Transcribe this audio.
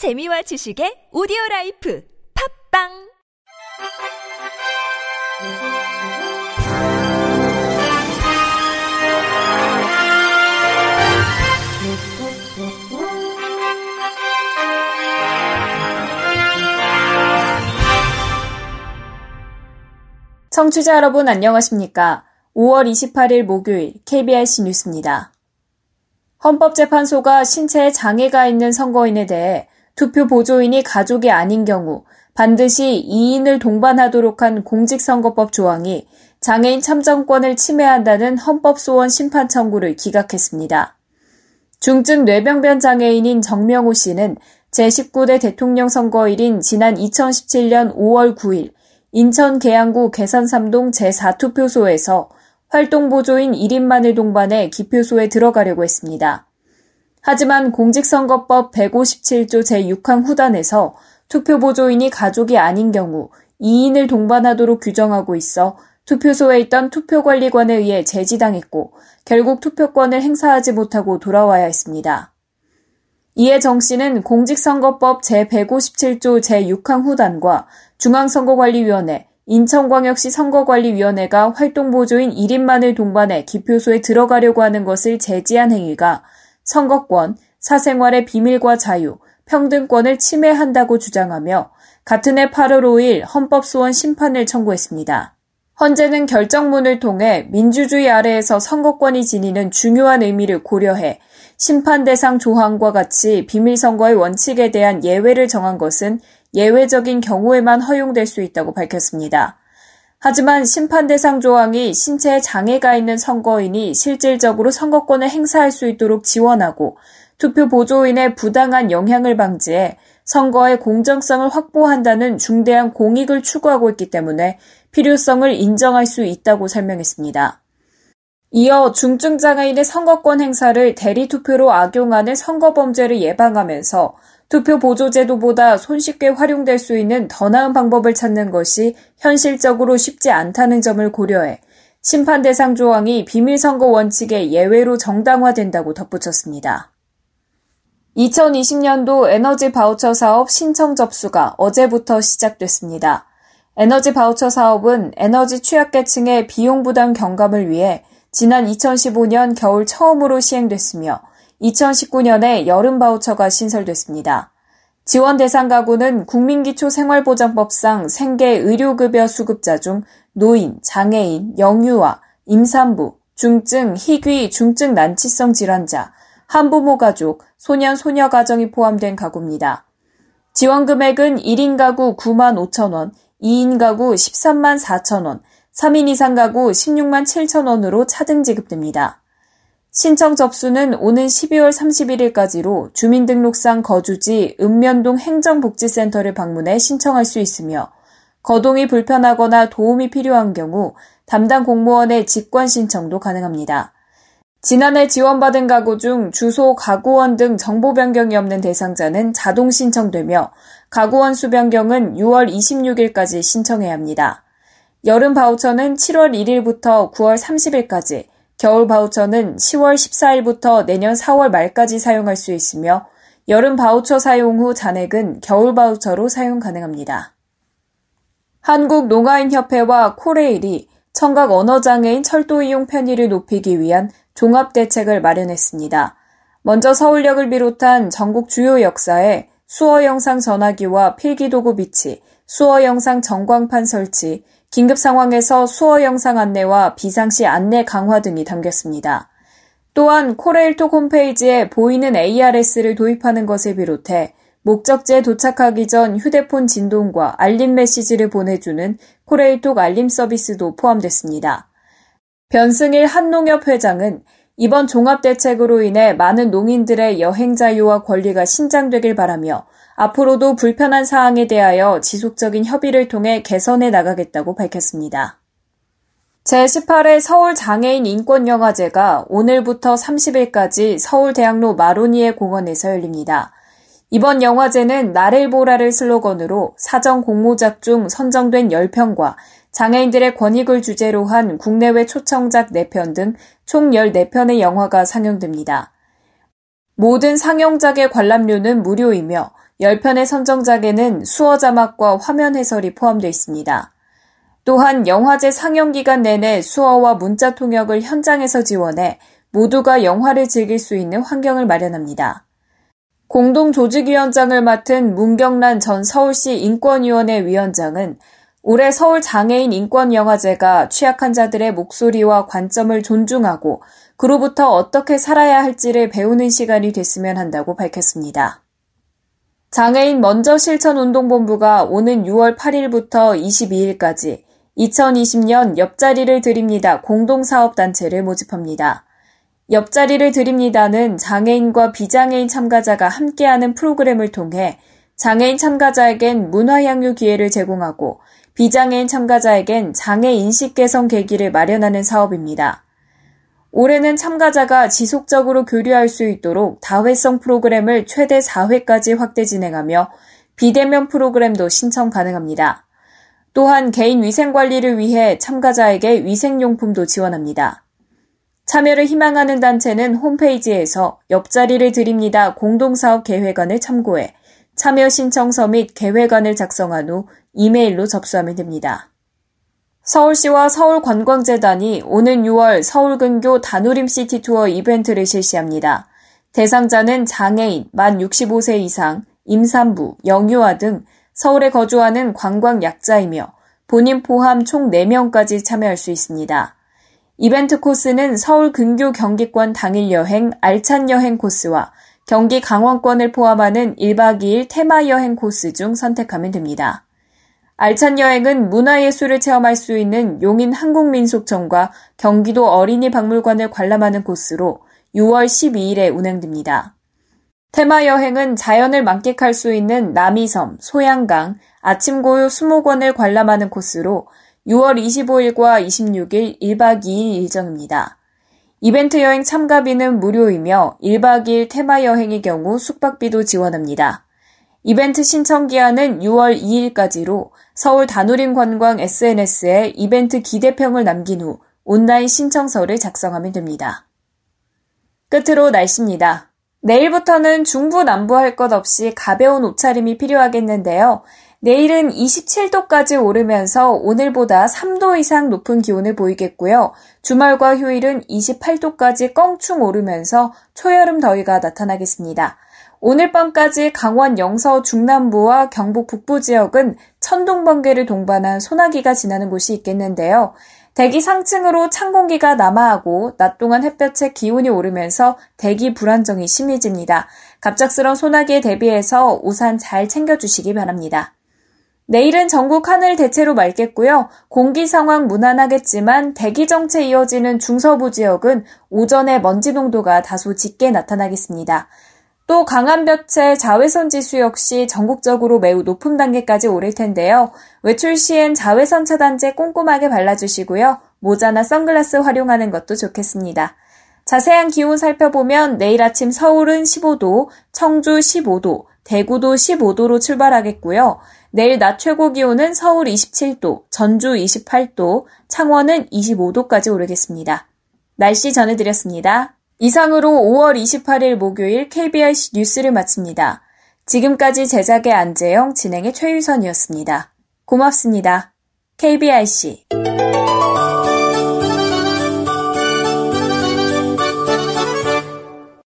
재미와 지식의 오디오 라이프 팝빵 청취자 여러분 안녕하십니까? 5월 28일 목요일 KBRC 뉴스입니다. 헌법재판소가 신체에 장애가 있는 선거인에 대해 투표 보조인이 가족이 아닌 경우 반드시 2인을 동반하도록 한 공직선거법 조항이 장애인 참정권을 침해한다는 헌법소원 심판 청구를 기각했습니다. 중증 뇌병변 장애인인 정명호 씨는 제19대 대통령 선거일인 지난 2017년 5월 9일 인천 계양구 계산삼동 제4투표소에서 활동보조인 1인만을 동반해 기표소에 들어가려고 했습니다. 하지만 공직선거법 157조 제6항 후단에서 투표보조인이 가족이 아닌 경우 2인을 동반하도록 규정하고 있어 투표소에 있던 투표관리관에 의해 제지당했고 결국 투표권을 행사하지 못하고 돌아와야 했습니다. 이에 정 씨는 공직선거법 제157조 제6항 후단과 중앙선거관리위원회, 인천광역시 선거관리위원회가 활동보조인 1인만을 동반해 기표소에 들어가려고 하는 것을 제지한 행위가 선거권, 사생활의 비밀과 자유, 평등권을 침해한다고 주장하며 같은 해 8월 5일 헌법소원 심판을 청구했습니다. 헌재는 결정문을 통해 민주주의 아래에서 선거권이 지니는 중요한 의미를 고려해 심판 대상 조항과 같이 비밀선거의 원칙에 대한 예외를 정한 것은 예외적인 경우에만 허용될 수 있다고 밝혔습니다. 하지만 심판 대상 조항이 신체에 장애가 있는 선거인이 실질적으로 선거권을 행사할 수 있도록 지원하고 투표 보조인의 부당한 영향을 방지해 선거의 공정성을 확보한다는 중대한 공익을 추구하고 있기 때문에 필요성을 인정할 수 있다고 설명했습니다. 이어 중증장애인의 선거권 행사를 대리투표로 악용하는 선거범죄를 예방하면서 투표 보조제도보다 손쉽게 활용될 수 있는 더 나은 방법을 찾는 것이 현실적으로 쉽지 않다는 점을 고려해 심판 대상 조항이 비밀선거 원칙의 예외로 정당화된다고 덧붙였습니다. 2020년도 에너지 바우처 사업 신청 접수가 어제부터 시작됐습니다. 에너지 바우처 사업은 에너지 취약계층의 비용 부담 경감을 위해 지난 2015년 겨울 처음으로 시행됐으며 2019년에 여름 바우처가 신설됐습니다. 지원 대상 가구는 국민기초생활보장법상 생계 의료급여 수급자 중 노인, 장애인, 영유아, 임산부, 중증, 희귀, 중증 난치성 질환자, 한부모 가족, 소년, 소녀 가정이 포함된 가구입니다. 지원 금액은 1인 가구 9만 5천 원, 2인 가구 13만 4천 원, 3인 이상 가구 16만 7천 원으로 차등 지급됩니다. 신청 접수는 오는 12월 31일까지로 주민등록상 거주지 읍면동 행정복지센터를 방문해 신청할 수 있으며 거동이 불편하거나 도움이 필요한 경우 담당 공무원의 직관 신청도 가능합니다. 지난해 지원받은 가구 중 주소, 가구원 등 정보 변경이 없는 대상자는 자동 신청되며 가구원 수 변경은 6월 26일까지 신청해야 합니다. 여름 바우처는 7월 1일부터 9월 30일까지 겨울 바우처는 10월 14일부터 내년 4월 말까지 사용할 수 있으며 여름 바우처 사용 후 잔액은 겨울 바우처로 사용 가능합니다. 한국농아인협회와 코레일이 청각 언어장애인 철도 이용 편의를 높이기 위한 종합대책을 마련했습니다. 먼저 서울역을 비롯한 전국 주요 역사에 수어 영상 전화기와 필기도구 비치, 수어 영상 전광판 설치, 긴급 상황에서 수어 영상 안내와 비상시 안내 강화 등이 담겼습니다. 또한 코레일톡 홈페이지에 보이는 ARS를 도입하는 것을 비롯해 목적지에 도착하기 전 휴대폰 진동과 알림 메시지를 보내주는 코레일톡 알림 서비스도 포함됐습니다. 변승일 한농협 회장은 이번 종합대책으로 인해 많은 농인들의 여행 자유와 권리가 신장되길 바라며 앞으로도 불편한 사항에 대하여 지속적인 협의를 통해 개선해 나가겠다고 밝혔습니다. 제18회 서울장애인 인권영화제가 오늘부터 30일까지 서울대학로 마로니에 공원에서 열립니다. 이번 영화제는 나를 보라를 슬로건으로 사정 공모작 중 선정된 10편과 장애인들의 권익을 주제로 한 국내외 초청작 4편 등 총 14편의 영화가 상영됩니다. 모든 상영작의 관람료는 무료이며 10편의 선정작에는 수어 자막과 화면 해설이 포함되어 있습니다. 또한 영화제 상영 기간 내내 수어와 문자 통역을 현장에서 지원해 모두가 영화를 즐길 수 있는 환경을 마련합니다. 공동 조직위원장을 맡은 문경란 전 서울시 인권위원회 위원장은 올해 서울 장애인 인권영화제가 취약한 자들의 목소리와 관점을 존중하고 그로부터 어떻게 살아야 할지를 배우는 시간이 됐으면 한다고 밝혔습니다. 장애인 먼저 실천 운동본부가 오는 6월 8일부터 22일까지 2020년 옆자리를 드립니다 공동사업단체를 모집합니다. 옆자리를 드립니다는 장애인과 비장애인 참가자가 함께하는 프로그램을 통해 장애인 참가자에겐 문화향유 기회를 제공하고 비장애인 참가자에겐 장애 인식 개선 계기를 마련하는 사업입니다. 올해는 참가자가 지속적으로 교류할 수 있도록 다회성 프로그램을 최대 4회까지 확대 진행하며 비대면 프로그램도 신청 가능합니다. 또한 개인 위생 관리를 위해 참가자에게 위생용품도 지원합니다. 참여를 희망하는 단체는 홈페이지에서 옆자리를 드립니다 공동사업 계획안을 참고해 참여 신청서 및 계획안을 작성한 후 이메일로 접수하면 됩니다. 서울시와 서울관광재단이 오는 6월 서울근교 다누림 시티 투어 이벤트를 실시합니다. 대상자는 장애인, 만 65세 이상, 임산부, 영유아 등 서울에 거주하는 관광 약자이며 본인 포함 총 4명까지 참여할 수 있습니다. 이벤트 코스는 서울 근교 경기권 당일 여행 알찬 여행 코스와 경기 강원권을 포함하는 1박 2일 테마 여행 코스 중 선택하면 됩니다. 알찬 여행은 문화예술을 체험할 수 있는 용인 한국민속촌과 경기도 어린이 박물관을 관람하는 코스로 6월 12일에 운행됩니다. 테마 여행은 자연을 만끽할 수 있는 남이섬, 소양강, 아침고요 수목원을 관람하는 코스로 6월 25일과 26일 1박 2일 일정입니다. 이벤트 여행 참가비는 무료이며 1박 2일 테마 여행의 경우 숙박비도 지원합니다. 이벤트 신청 기한은 6월 2일까지로 서울 다누림 관광 SNS에 이벤트 기대평을 남긴 후 온라인 신청서를 작성하면 됩니다. 끝으로 날씨입니다. 내일부터는 중부 남부 할 것 없이 가벼운 옷차림이 필요하겠는데요. 내일은 27도까지 오르면서 오늘보다 3도 이상 높은 기온을 보이겠고요. 주말과 휴일은 28도까지 껑충 오르면서 초여름 더위가 나타나겠습니다. 오늘 밤까지 강원 영서 중남부와 경북 북부 지역은 천둥 번개를 동반한 소나기가 지나는 곳이 있겠는데요. 대기 상층으로 찬 공기가 남하하고 낮 동안 햇볕에 기온이 오르면서 대기 불안정이 심해집니다. 갑작스런 소나기에 대비해서 우산 잘 챙겨주시기 바랍니다. 내일은 전국 하늘 대체로 맑겠고요. 공기 상황 무난하겠지만 대기 정체 이어지는 중서부 지역은 오전에 먼지 농도가 다소 짙게 나타나겠습니다. 또 강한 볕에 자외선 지수 역시 전국적으로 매우 높은 단계까지 오를 텐데요. 외출 시엔 자외선 차단제 꼼꼼하게 발라주시고요. 모자나 선글라스 활용하는 것도 좋겠습니다. 자세한 기온 살펴보면 내일 아침 서울은 15도, 청주 15도, 대구도 15도로 출발하겠고요. 내일 낮 최고 기온은 서울 27도, 전주 28도, 창원은 25도까지 오르겠습니다. 날씨 전해드렸습니다. 이상으로 5월 28일 목요일 KBIC 뉴스를 마칩니다. 지금까지 제작의 안재영, 진행의 최유선이었습니다. 고맙습니다. KBIC